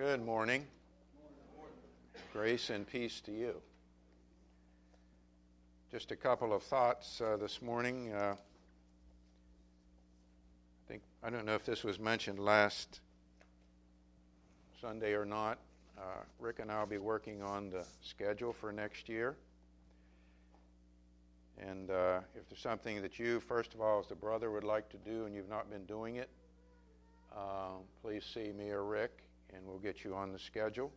Good morning. Grace and peace to you. Just a couple of thoughts uh, this morning. Uh, I think I don't know if this was mentioned last Sunday or not. Uh, Rick and I will be working on the schedule for next year. And uh, if there's something that you, first of all, as a brother, would like to do and you've not been doing it, uh, please see me or Rick, and we'll get you on the schedule.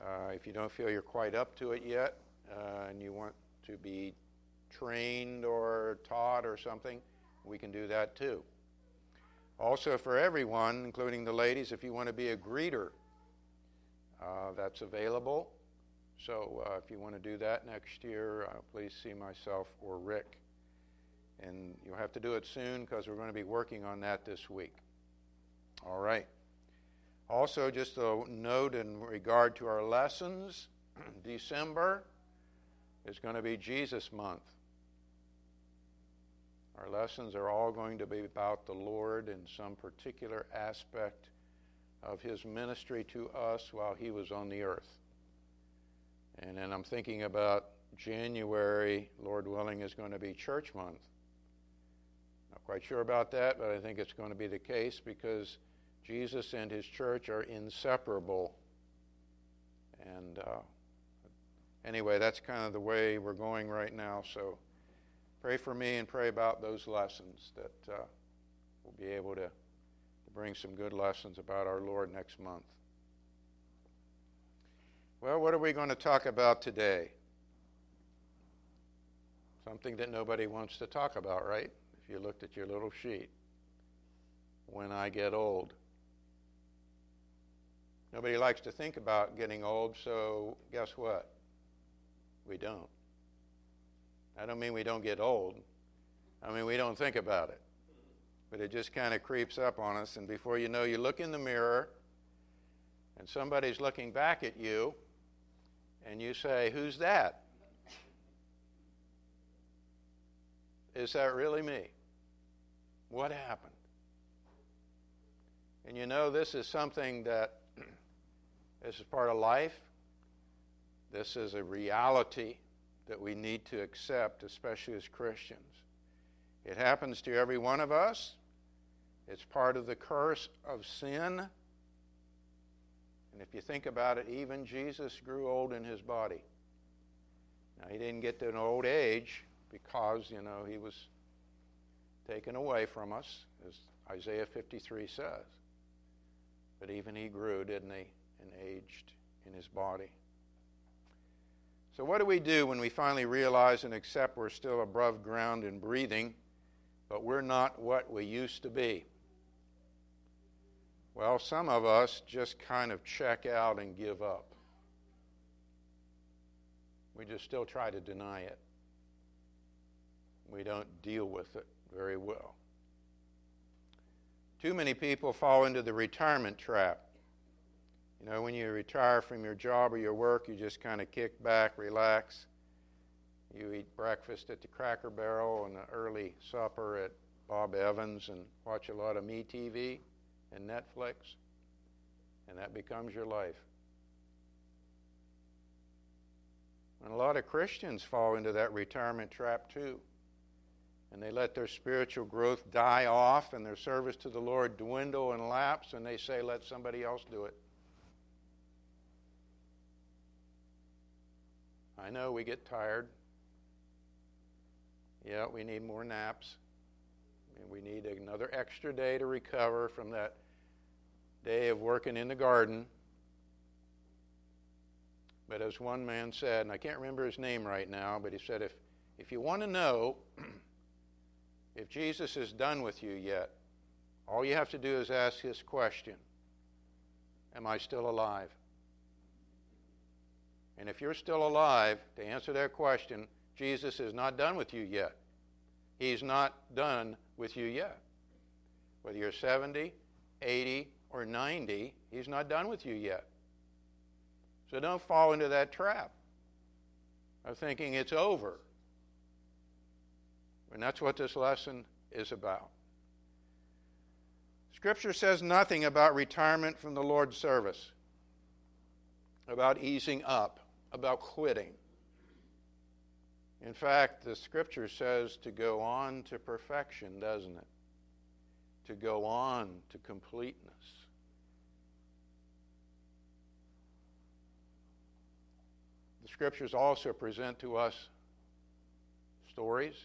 Uh, if you don't feel you're quite up to it yet, uh, and you want to be trained or taught or something, we can do that too. Also, for everyone, including the ladies, if you want to be a greeter, uh, that's available. So uh, if you want to do that next year, uh, please see myself or Rick. And you'll have to do it soon because we're going to be working on that this week. All right. Also, just a note in regard to our lessons December is going to be Jesus Month. Our lessons are all going to be about the Lord in some particular aspect of his ministry to us while he was on the earth. And then I'm thinking about January, Lord willing, is going to be church month. Not quite sure about that, but I think it's going to be the case because Jesus and his church are inseparable. And uh, anyway, that's kind of the way we're going right now. So pray for me and pray about those lessons that uh, we'll be able to, to bring some good lessons about our Lord next month. Well, what are we going to talk about today? Something that nobody wants to talk about, right? If you looked at your little sheet. When I get old. Nobody likes to think about getting old, so guess what? We don't. I don't mean we don't get old. I mean we don't think about it. But it just kind of creeps up on us, and before you know, you look in the mirror, and somebody's looking back at you, and you say, Who's that? Is that really me? What happened? And you know, this is something that this is part of life. This is a reality that we need to accept, especially as Christians. It happens to every one of us. It's part of the curse of sin. And if you think about it, even Jesus grew old in his body. Now, he didn't get to an old age because, you know, he was taken away from us, as Isaiah 53 says. But even he grew, didn't he? And aged in his body. So, what do we do when we finally realize and accept we're still above ground and breathing, but we're not what we used to be? Well, some of us just kind of check out and give up. We just still try to deny it. We don't deal with it very well. Too many people fall into the retirement trap. You know, when you retire from your job or your work, you just kind of kick back, relax. You eat breakfast at the Cracker Barrel and an early supper at Bob Evans and watch a lot of MeTV and Netflix, and that becomes your life. And a lot of Christians fall into that retirement trap too. And they let their spiritual growth die off and their service to the Lord dwindle and lapse, and they say, let somebody else do it. I know we get tired. Yeah, we need more naps. And We need another extra day to recover from that day of working in the garden. But as one man said, and I can't remember his name right now, but he said, if, if you want to know if Jesus is done with you yet, all you have to do is ask this question Am I still alive? And if you're still alive, to answer that question, Jesus is not done with you yet. He's not done with you yet. Whether you're 70, 80, or 90, He's not done with you yet. So don't fall into that trap of thinking it's over. And that's what this lesson is about. Scripture says nothing about retirement from the Lord's service. about easing up, about quitting. In fact, the scripture says to go on to perfection, doesn't it? To go on to completeness. The scriptures also present to us stories,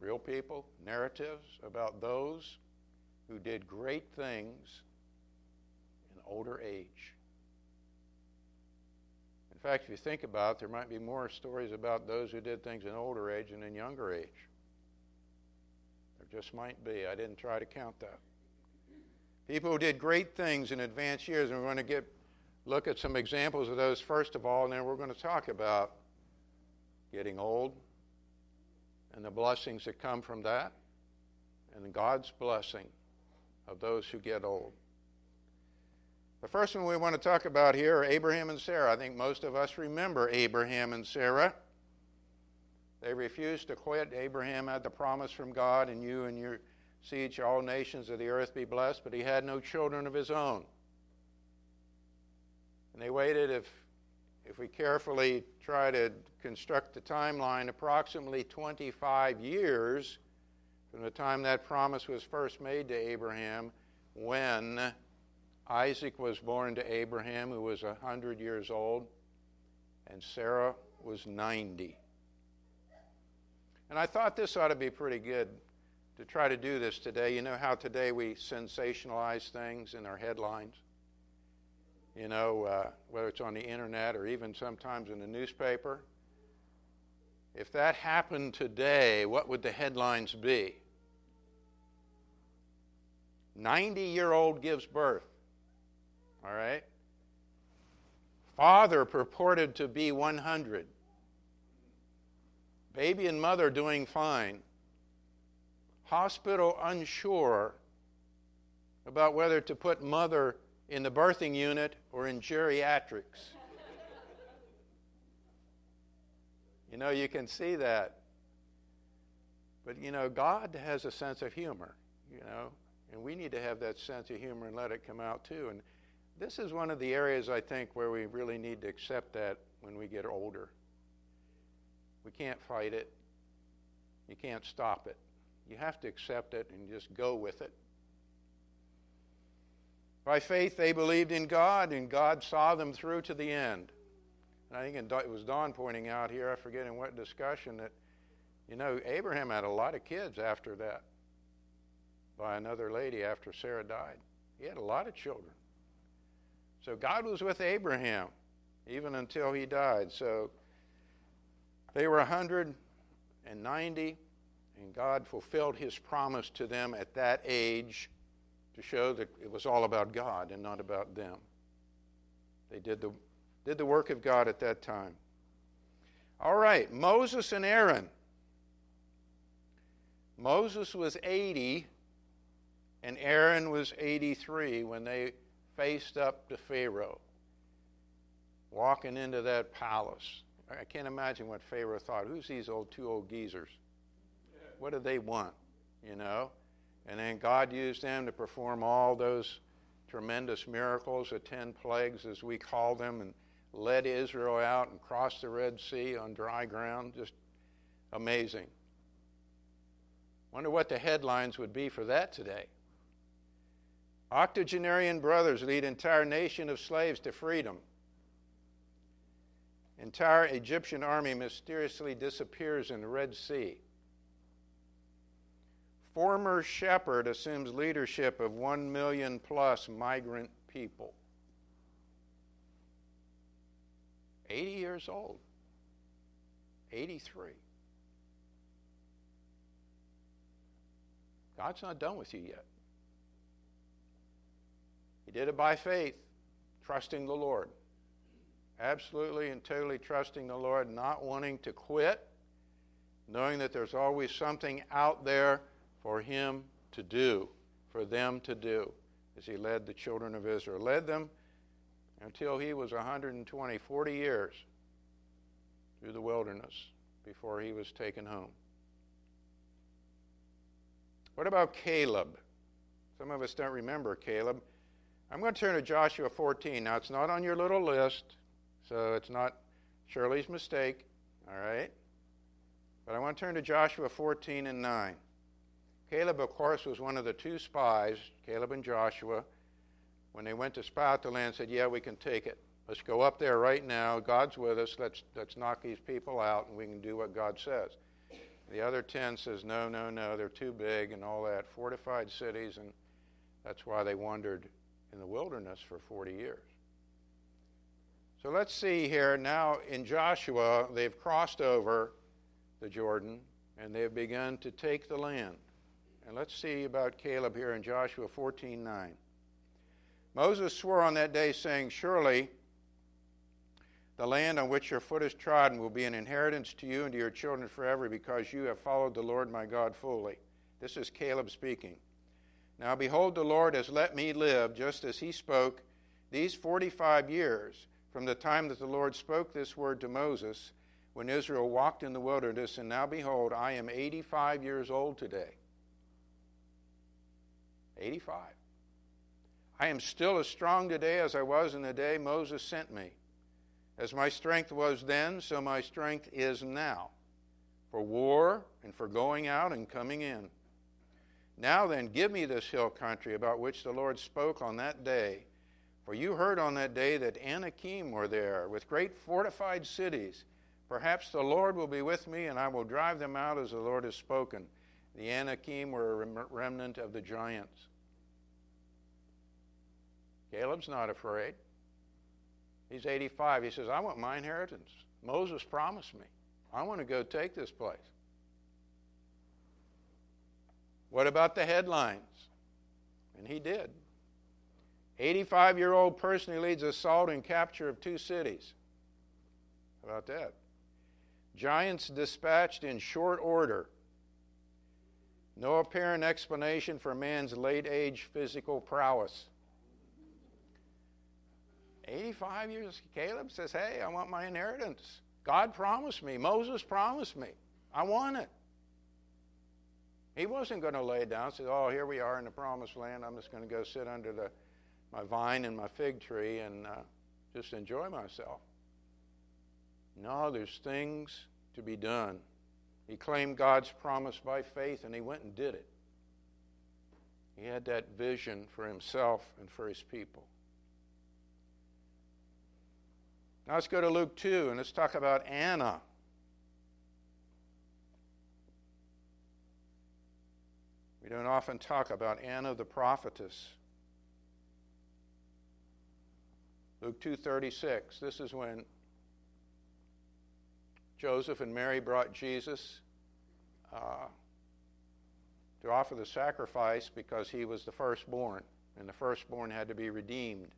real people, narratives about those who did great things in older age. In fact, if you think about it, there might be more stories about those who did things in older age than in younger age. There just might be. I didn't try to count that. People who did great things in advanced years, and we're going to get look at some examples of those first of all, and then we're going to talk about getting old and the blessings that come from that, and God's blessing of those who get old. The first one we want to talk about here are Abraham and Sarah. I think most of us remember Abraham and Sarah. They refused to quit. Abraham had the promise from God, and you and your seed shall all nations of the earth be blessed, but he had no children of his own. And they waited, if, if we carefully try to construct the timeline, approximately 25 years from the time that promise was first made to Abraham when Isaac was born to Abraham, who was 100 years old, and Sarah was 90. And I thought this ought to be pretty good to try to do this today. You know how today we sensationalize things in our headlines? You know, uh, whether it's on the internet or even sometimes in the newspaper. If that happened today, what would the headlines be? 90 year old gives birth. All right? Father purported to be 100. Baby and mother doing fine. Hospital unsure about whether to put mother in the birthing unit or in geriatrics. you know, you can see that. But, you know, God has a sense of humor, you know, and we need to have that sense of humor and let it come out too. And this is one of the areas I think where we really need to accept that when we get older. We can't fight it. You can't stop it. You have to accept it and just go with it. By faith, they believed in God, and God saw them through to the end. And I think it was Don pointing out here, I forget in what discussion, that, you know, Abraham had a lot of kids after that by another lady after Sarah died. He had a lot of children. So God was with Abraham even until he died. So they were 190, and God fulfilled his promise to them at that age to show that it was all about God and not about them. They did the, did the work of God at that time. All right, Moses and Aaron. Moses was 80 and Aaron was 83 when they faced up to Pharaoh, walking into that palace. I can't imagine what Pharaoh thought. Who's these old two old geezers? What do they want? You know? And then God used them to perform all those tremendous miracles, the ten plagues as we call them, and led Israel out and crossed the Red Sea on dry ground. Just amazing. Wonder what the headlines would be for that today. Octogenarian brothers lead entire nation of slaves to freedom. Entire Egyptian army mysteriously disappears in the Red Sea. Former shepherd assumes leadership of 1 million plus migrant people. 80 years old. 83. God's not done with you yet. He did it by faith, trusting the Lord. Absolutely and totally trusting the Lord, not wanting to quit, knowing that there's always something out there for him to do, for them to do, as he led the children of Israel. Led them until he was 120, 40 years through the wilderness before he was taken home. What about Caleb? Some of us don't remember Caleb. I'm going to turn to Joshua 14. Now, it's not on your little list, so it's not Shirley's mistake, all right? But I want to turn to Joshua 14 and 9. Caleb, of course, was one of the two spies, Caleb and Joshua, when they went to spy out the land, said, Yeah, we can take it. Let's go up there right now. God's with us. Let's, let's knock these people out, and we can do what God says. The other 10 says, No, no, no, they're too big and all that. Fortified cities, and that's why they wandered in the wilderness for 40 years. So let's see here. Now, in Joshua, they've crossed over the Jordan, and they've begun to take the land. And let's see about Caleb here in Joshua 14:9. Moses swore on that day, saying, Surely the land on which your foot is trodden will be an inheritance to you and to your children forever, because you have followed the Lord my God fully. This is Caleb speaking. Now behold, the Lord has let me live, just as he spoke, these 45 years, from the time that the Lord spoke this word to Moses, when Israel walked in the wilderness, and now behold, I am 85 years old today. 85. I am still as strong today as I was in the day Moses sent me. As my strength was then, so my strength is now, for war and for going out and coming in. Now then, give me this hill country about which the Lord spoke on that day. For you heard on that day that Anakim were there, with great fortified cities. Perhaps the Lord will be with me, and I will drive them out as the Lord has spoken. The Anakim were a remnant of the giants. Caleb's not afraid. He's 85. He says, I want my inheritance. Moses promised me. I want to go take this place. What about the headlines? And he did. 85 year old person who leads assault and capture of two cities. How about that? Giants dispatched in short order. No apparent explanation for man's late age physical prowess. 85 years, Caleb says, Hey, I want my inheritance. God promised me. Moses promised me. I want it. He wasn't going to lay down and say, Oh, here we are in the promised land. I'm just going to go sit under the, my vine and my fig tree and uh, just enjoy myself. No, there's things to be done. He claimed God's promise by faith and he went and did it. He had that vision for himself and for his people. Now let's go to Luke 2 and let's talk about Anna. We don't often talk about Anna the prophetess. Luke 2:36. This is when Joseph and Mary brought Jesus uh, to offer the sacrifice because he was the firstborn, and the firstborn had to be redeemed.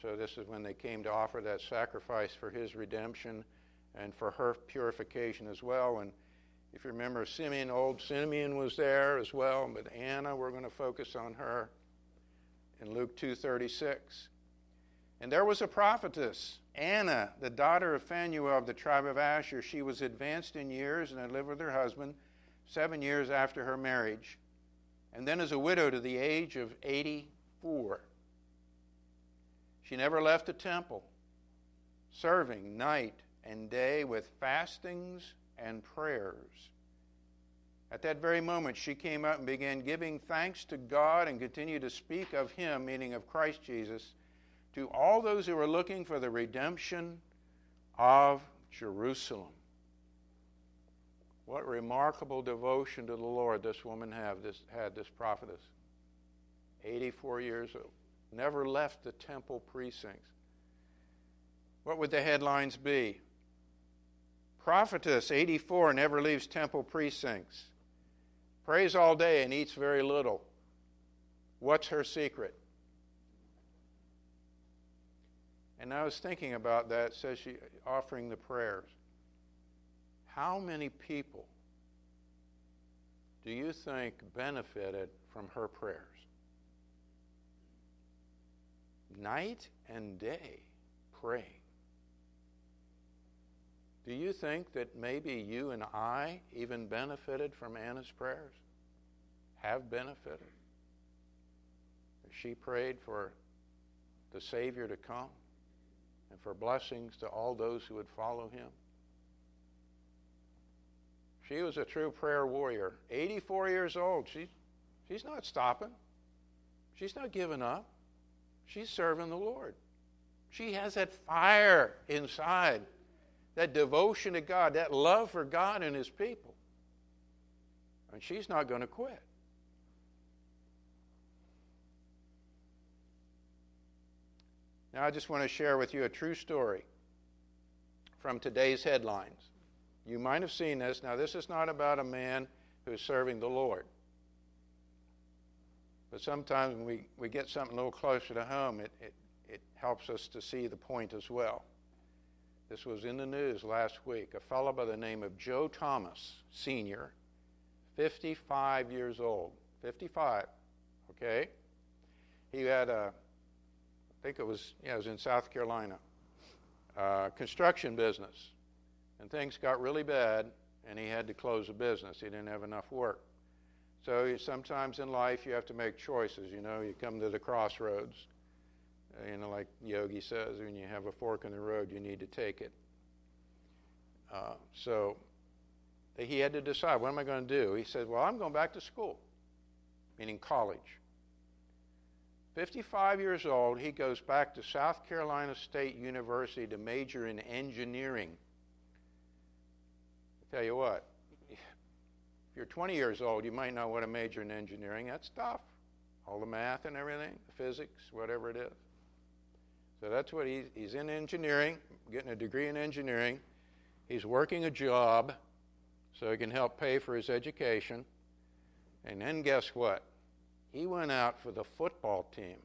So this is when they came to offer that sacrifice for his redemption and for her purification as well. And if you remember, Simeon, old Simeon was there as well, but Anna, we're going to focus on her in Luke 2:36. And there was a prophetess, Anna, the daughter of Phanuel of the tribe of Asher. She was advanced in years and had lived with her husband seven years after her marriage, and then as a widow to the age of 84. She never left the temple, serving night and day with fastings and prayers. At that very moment, she came up and began giving thanks to God and continued to speak of Him, meaning of Christ Jesus, to all those who were looking for the redemption of Jerusalem. What remarkable devotion to the Lord this woman have, this, had, this prophetess. 84 years old never left the temple precincts. What would the headlines be? Prophetess 84 never leaves temple precincts. Prays all day and eats very little. What's her secret? And I was thinking about that, says she offering the prayers. How many people do you think benefited from her prayers? night and day praying. Do you think that maybe you and I even benefited from Anna's prayers? Have benefited? She prayed for the Savior to come and for blessings to all those who would follow him. She was a true prayer warrior. 84 years old. She, she's not stopping. She's not giving up. She's serving the Lord. She has that fire inside, that devotion to God, that love for God and His people. And she's not going to quit. Now, I just want to share with you a true story from today's headlines. You might have seen this. Now, this is not about a man who's serving the Lord. But sometimes when we, we get something a little closer to home, it, it, it helps us to see the point as well. This was in the news last week. A fellow by the name of Joe Thomas, Sr., 55 years old. 55, okay? He had a I think it was, yeah, it was in South Carolina, uh, construction business. And things got really bad, and he had to close the business. He didn't have enough work. So sometimes in life you have to make choices. You know, you come to the crossroads. Uh, you know, like Yogi says, when you have a fork in the road, you need to take it. Uh, so he had to decide, what am I going to do? He said, well, I'm going back to school, meaning college. 55 years old, he goes back to South Carolina State University to major in engineering. I tell you what, if you're 20 years old, you might not want to major in engineering. That's tough. All the math and everything, the physics, whatever it is. So that's what he's, he's in engineering, getting a degree in engineering. He's working a job so he can help pay for his education. And then guess what? he went out for the football team.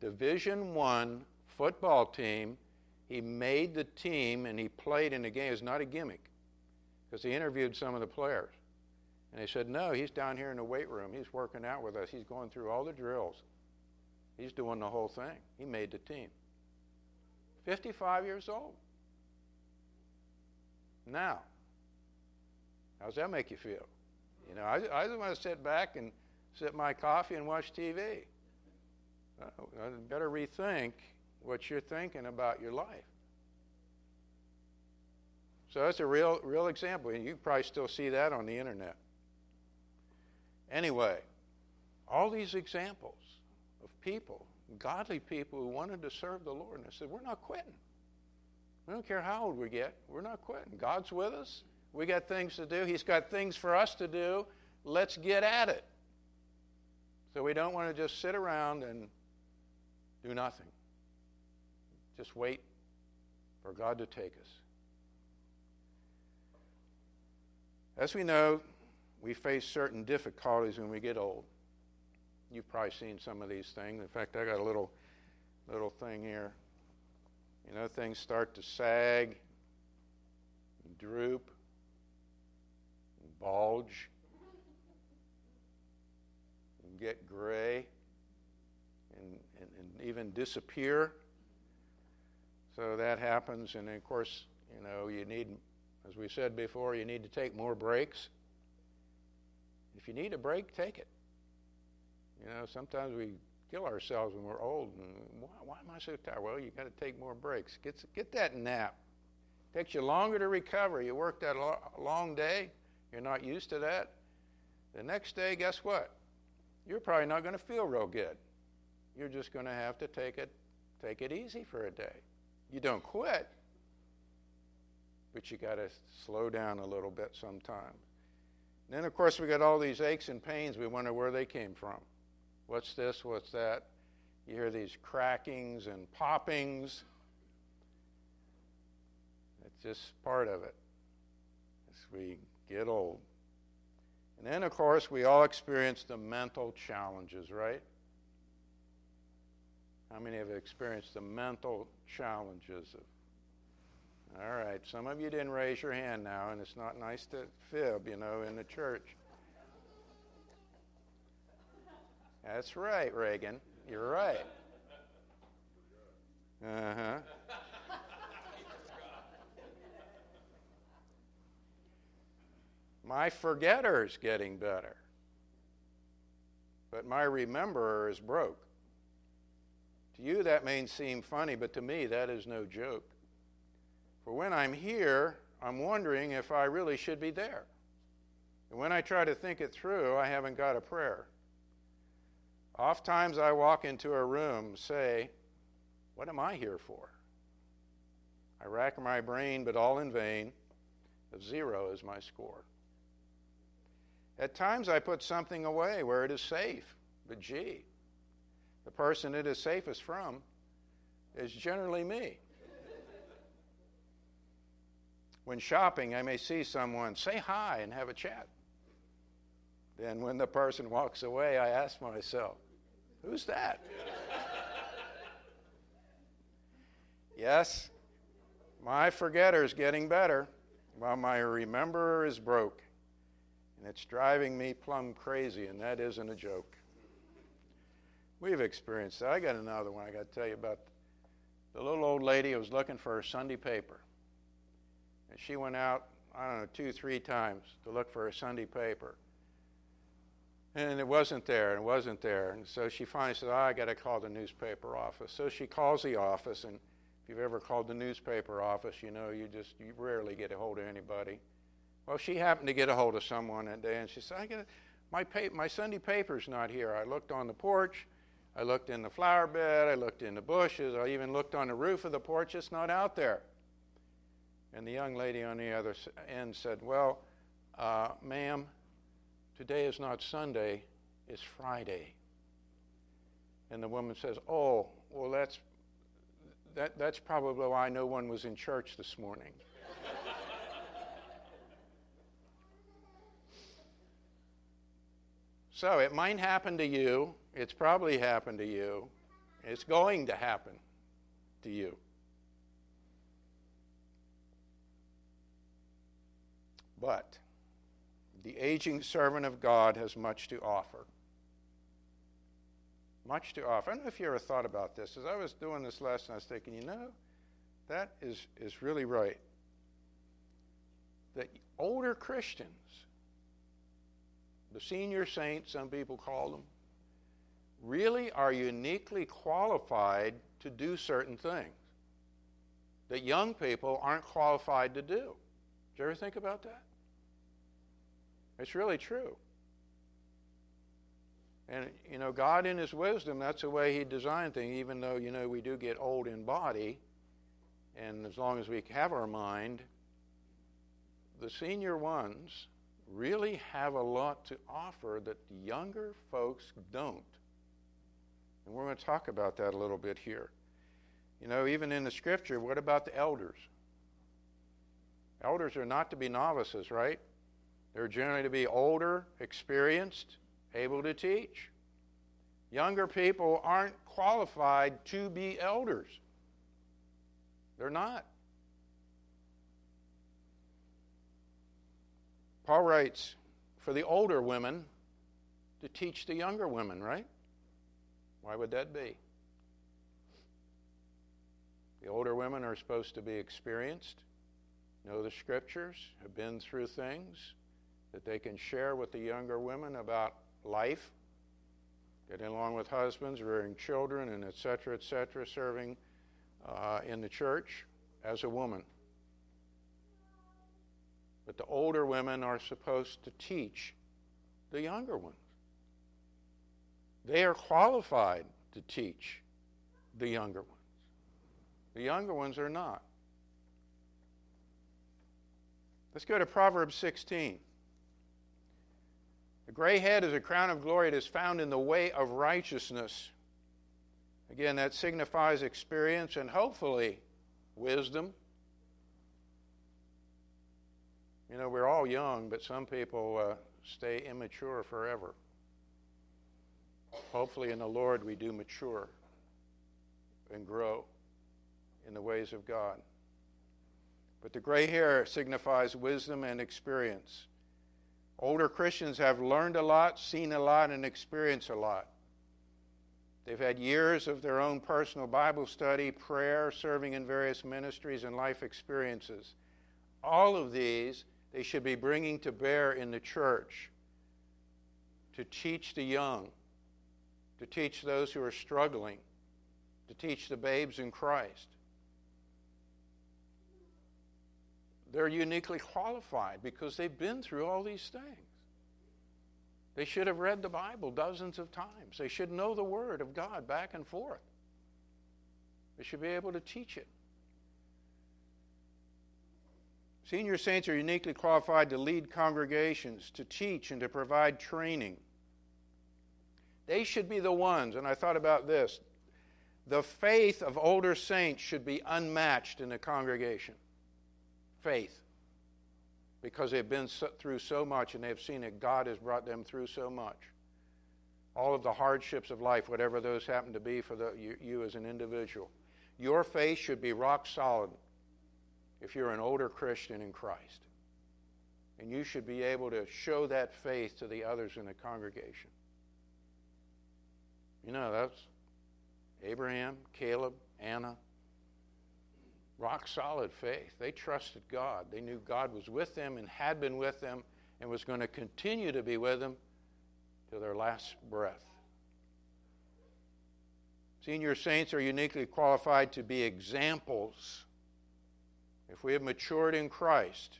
Division 1 football team. He made the team and he played in the game. It's not a gimmick because he interviewed some of the players. And they said, No, he's down here in the weight room. He's working out with us. He's going through all the drills. He's doing the whole thing. He made the team. 55 years old. Now, how does that make you feel? You know, I, I just want to sit back and sip my coffee and watch TV. Uh, better rethink what you're thinking about your life. So that's a real, real example. And you probably still see that on the internet. Anyway, all these examples of people, godly people who wanted to serve the Lord, and they said, We're not quitting. We don't care how old we get, we're not quitting. God's with us. We got things to do. He's got things for us to do. Let's get at it. So we don't want to just sit around and do nothing. Just wait for God to take us. As we know, we face certain difficulties when we get old. You've probably seen some of these things. In fact, I got a little little thing here. You know, things start to sag, and droop, and bulge get gray and, and, and even disappear. So that happens, and of course, you know, you need, as we said before, you need to take more breaks. If you need a break, take it. You know, sometimes we kill ourselves when we're old. And why, why am I so tired? Well, you got to take more breaks. Get get that nap. Takes you longer to recover. You worked that long day. You're not used to that. The next day, guess what? you're probably not going to feel real good. You're just going to have to take it, take it easy for a day. You don't quit, but you got to slow down a little bit sometimes. And then, of course, we got all these aches and pains. We wonder where they came from. What's this? What's that? You hear these crackings and poppings. It's just part of it as we get old. And then, of course, we all experience the mental challenges, right? How many have experienced the mental challenges of all right, some of you didn't raise your hand now, and it's not nice to fib, you know, in the church. That's right, Reagan. You're right. Uh huh. My forgetter is getting better, but my rememberer is broke. To you, that may seem funny, but to me, that is no joke. For when I'm here, I'm wondering if I really should be there. And when I try to think it through, I haven't got a prayer. Oft times I walk into a room, say, What am I here for? I rack my brain, but all in vain. A zero is my score. At times I put something away where it is safe, but gee, the person it is safest from is generally me. when shopping, I may see someone say hi and have a chat. Then, when the person walks away, I ask myself, Who's that? yes, my forgetter is getting better while my rememberer is broke. And it's driving me plumb crazy, and that isn't a joke. We've experienced that. I got another one I got to tell you about. The little old lady who was looking for her Sunday paper. And she went out, I don't know, two, three times to look for her Sunday paper. And it wasn't there, and it wasn't there. And so she finally said, oh, I got to call the newspaper office. So she calls the office, and if you've ever called the newspaper office, you know you just you rarely get a hold of anybody. Well, she happened to get a hold of someone that day, and she said, I get my, pa- my Sunday paper's not here. I looked on the porch. I looked in the flower bed. I looked in the bushes. I even looked on the roof of the porch. It's not out there. And the young lady on the other end said, Well, uh, ma'am, today is not Sunday, it's Friday. And the woman says, Oh, well, that's, that, that's probably why no one was in church this morning. So it might happen to you. It's probably happened to you. It's going to happen to you. But the aging servant of God has much to offer. Much to offer. I don't know if you ever thought about this. As I was doing this lesson, I was thinking, you know, that is, is really right. That older Christians the senior saints, some people call them, really are uniquely qualified to do certain things that young people aren't qualified to do. Did you ever think about that? It's really true. And, you know, God in His wisdom, that's the way He designed things, even though, you know, we do get old in body. And as long as we have our mind, the senior ones really have a lot to offer that the younger folks don't. And we're going to talk about that a little bit here. You know, even in the scripture, what about the elders? Elders are not to be novices, right? They're generally to be older, experienced, able to teach. Younger people aren't qualified to be elders. They're not. Paul writes, for the older women to teach the younger women, right? Why would that be? The older women are supposed to be experienced, know the scriptures, have been through things that they can share with the younger women about life, getting along with husbands, rearing children, and etc., etc., serving uh, in the church as a woman. But the older women are supposed to teach the younger ones. They are qualified to teach the younger ones. The younger ones are not. Let's go to Proverbs 16. Gray head is a crown of glory. It is found in the way of righteousness. Again, that signifies experience and hopefully wisdom. You know, we're all young, but some people uh, stay immature forever. Hopefully, in the Lord, we do mature and grow in the ways of God. But the gray hair signifies wisdom and experience. Older Christians have learned a lot, seen a lot, and experienced a lot. They've had years of their own personal Bible study, prayer, serving in various ministries, and life experiences. All of these they should be bringing to bear in the church to teach the young, to teach those who are struggling, to teach the babes in Christ. They're uniquely qualified because they've been through all these things. They should have read the Bible dozens of times. They should know the Word of God back and forth. They should be able to teach it. Senior saints are uniquely qualified to lead congregations, to teach, and to provide training. They should be the ones, and I thought about this the faith of older saints should be unmatched in a congregation. Faith. Because they've been through so much and they've seen that God has brought them through so much. All of the hardships of life, whatever those happen to be for the, you, you as an individual. Your faith should be rock solid if you're an older Christian in Christ. And you should be able to show that faith to the others in the congregation. You know, that's Abraham, Caleb, Anna. Rock solid faith. They trusted God. They knew God was with them and had been with them and was going to continue to be with them to their last breath. Senior saints are uniquely qualified to be examples. If we have matured in Christ,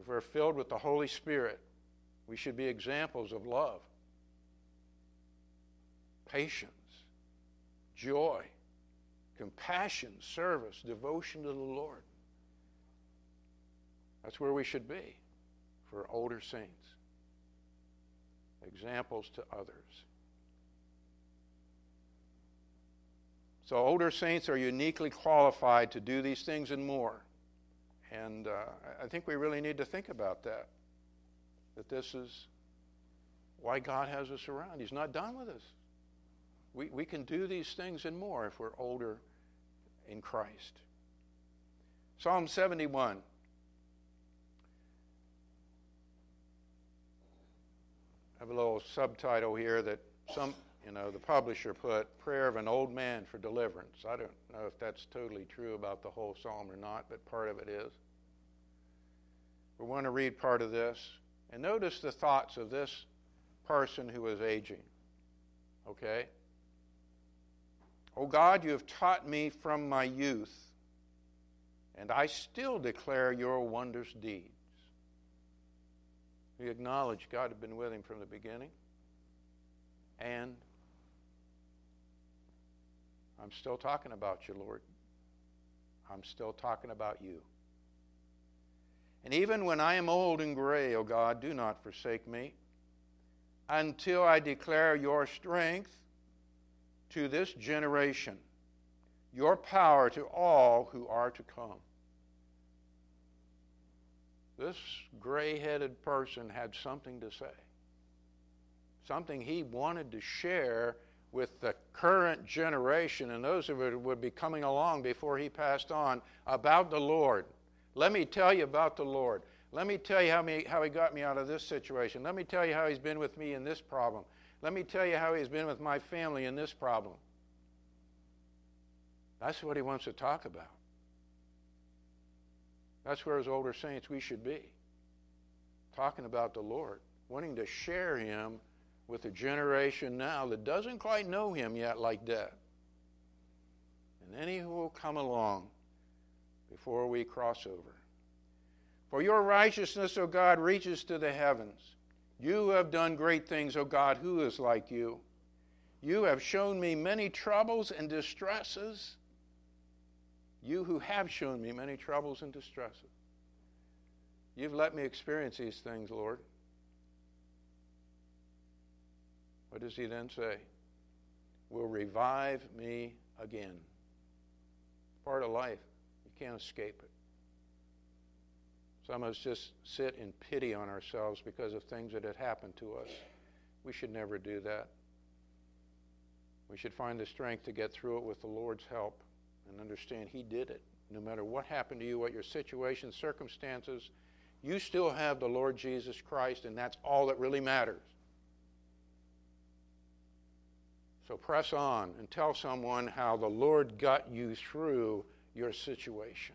if we're filled with the Holy Spirit, we should be examples of love, patience, joy, compassion, service, devotion to the Lord. That's where we should be for older saints. Examples to others. So, older saints are uniquely qualified to do these things and more. And uh, I think we really need to think about that. That this is why God has us around. He's not done with us. We, we can do these things and more if we're older in Christ. Psalm 71. I have a little subtitle here that some you know, the publisher put prayer of an old man for deliverance. I don't know if that's totally true about the whole psalm or not, but part of it is. We want to read part of this and notice the thoughts of this person who is aging. Okay? Oh God, you have taught me from my youth, and I still declare your wondrous deeds. He acknowledged God had been with him from the beginning and I'm still talking about you, Lord. I'm still talking about you. And even when I am old and gray, O God, do not forsake me until I declare your strength to this generation, your power to all who are to come. This gray headed person had something to say, something he wanted to share with the current generation and those who would be coming along before he passed on about the Lord. Let me tell you about the Lord. Let me tell you how, me, how he got me out of this situation. Let me tell you how he's been with me in this problem. Let me tell you how he's been with my family in this problem. That's what he wants to talk about. That's where, as older saints, we should be. Talking about the Lord, wanting to share him with a generation now that doesn't quite know him yet like that. And any who will come along before we cross over. For your righteousness, O God, reaches to the heavens. You have done great things, O God. Who is like you? You have shown me many troubles and distresses. You who have shown me many troubles and distresses. You've let me experience these things, Lord. What does he then say? Will revive me again. Part of life. You can't escape it. Some of us just sit in pity on ourselves because of things that had happened to us. We should never do that. We should find the strength to get through it with the Lord's help and understand He did it. No matter what happened to you, what your situation, circumstances, you still have the Lord Jesus Christ, and that's all that really matters. So press on and tell someone how the Lord got you through your situation.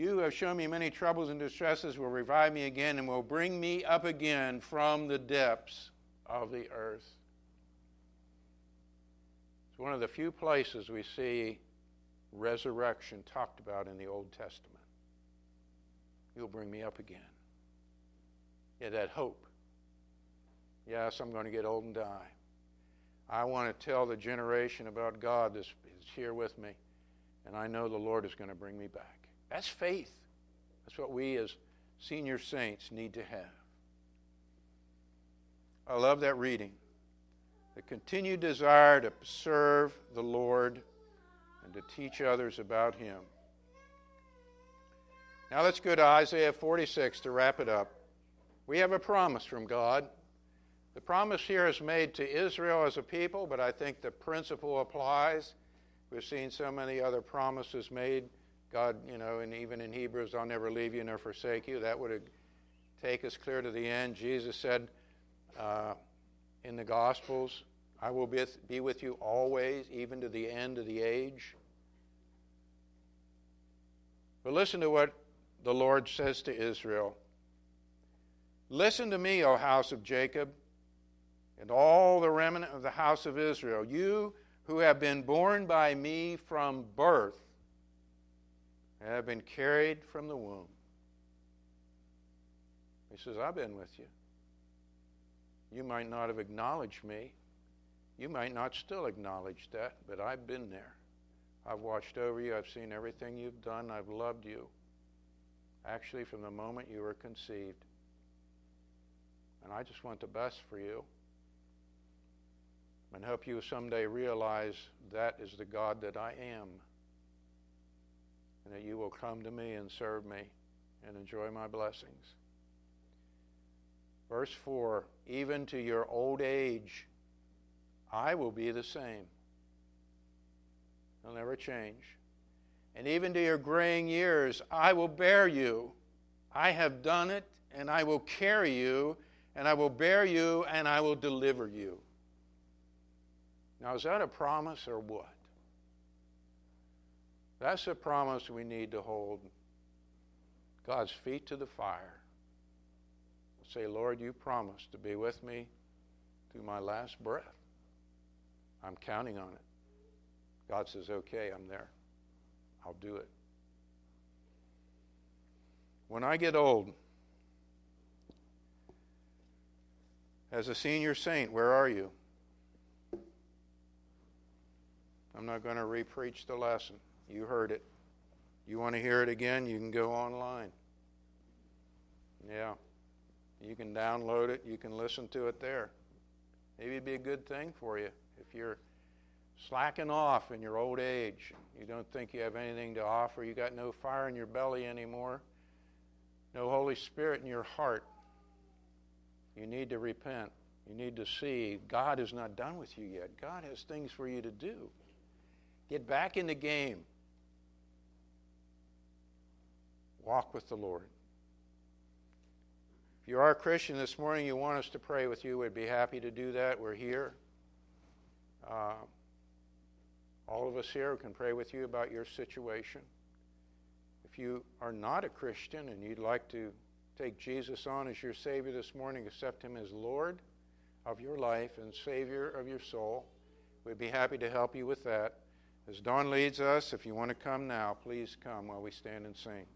You have shown me many troubles and distresses, will revive me again, and will bring me up again from the depths of the earth. It's one of the few places we see resurrection talked about in the Old Testament. You'll bring me up again. Yeah, that hope. Yes, I'm going to get old and die. I want to tell the generation about God that's here with me, and I know the Lord is going to bring me back. That's faith. That's what we as senior saints need to have. I love that reading. The continued desire to serve the Lord and to teach others about Him. Now let's go to Isaiah 46 to wrap it up. We have a promise from God. The promise here is made to Israel as a people, but I think the principle applies. We've seen so many other promises made. God, you know, and even in Hebrews, I'll never leave you nor forsake you. That would take us clear to the end. Jesus said uh, in the Gospels, I will be with you always, even to the end of the age. But listen to what the Lord says to Israel Listen to me, O house of Jacob, and all the remnant of the house of Israel, you who have been born by me from birth, have been carried from the womb. He says, I've been with you. You might not have acknowledged me. You might not still acknowledge that, but I've been there. I've watched over you. I've seen everything you've done. I've loved you. Actually, from the moment you were conceived. And I just want the best for you. And hope you someday realize that is the God that I am. And that you will come to me and serve me and enjoy my blessings. Verse 4 Even to your old age, I will be the same. I'll never change. And even to your graying years, I will bear you. I have done it, and I will carry you, and I will bear you, and I will deliver you. Now, is that a promise or what? That's a promise we need to hold God's feet to the fire. Say, Lord, you promised to be with me through my last breath. I'm counting on it. God says, okay, I'm there. I'll do it. When I get old, as a senior saint, where are you? I'm not going to repreach the lesson. You heard it. You want to hear it again? You can go online. Yeah. You can download it. You can listen to it there. Maybe it'd be a good thing for you if you're slacking off in your old age. You don't think you have anything to offer. You got no fire in your belly anymore. No Holy Spirit in your heart. You need to repent. You need to see God is not done with you yet. God has things for you to do. Get back in the game. Walk with the Lord. If you are a Christian this morning, you want us to pray with you, we'd be happy to do that. We're here. Uh, all of us here can pray with you about your situation. If you are not a Christian and you'd like to take Jesus on as your Savior this morning, accept Him as Lord of your life and Savior of your soul, we'd be happy to help you with that. As Dawn leads us, if you want to come now, please come while we stand and sing.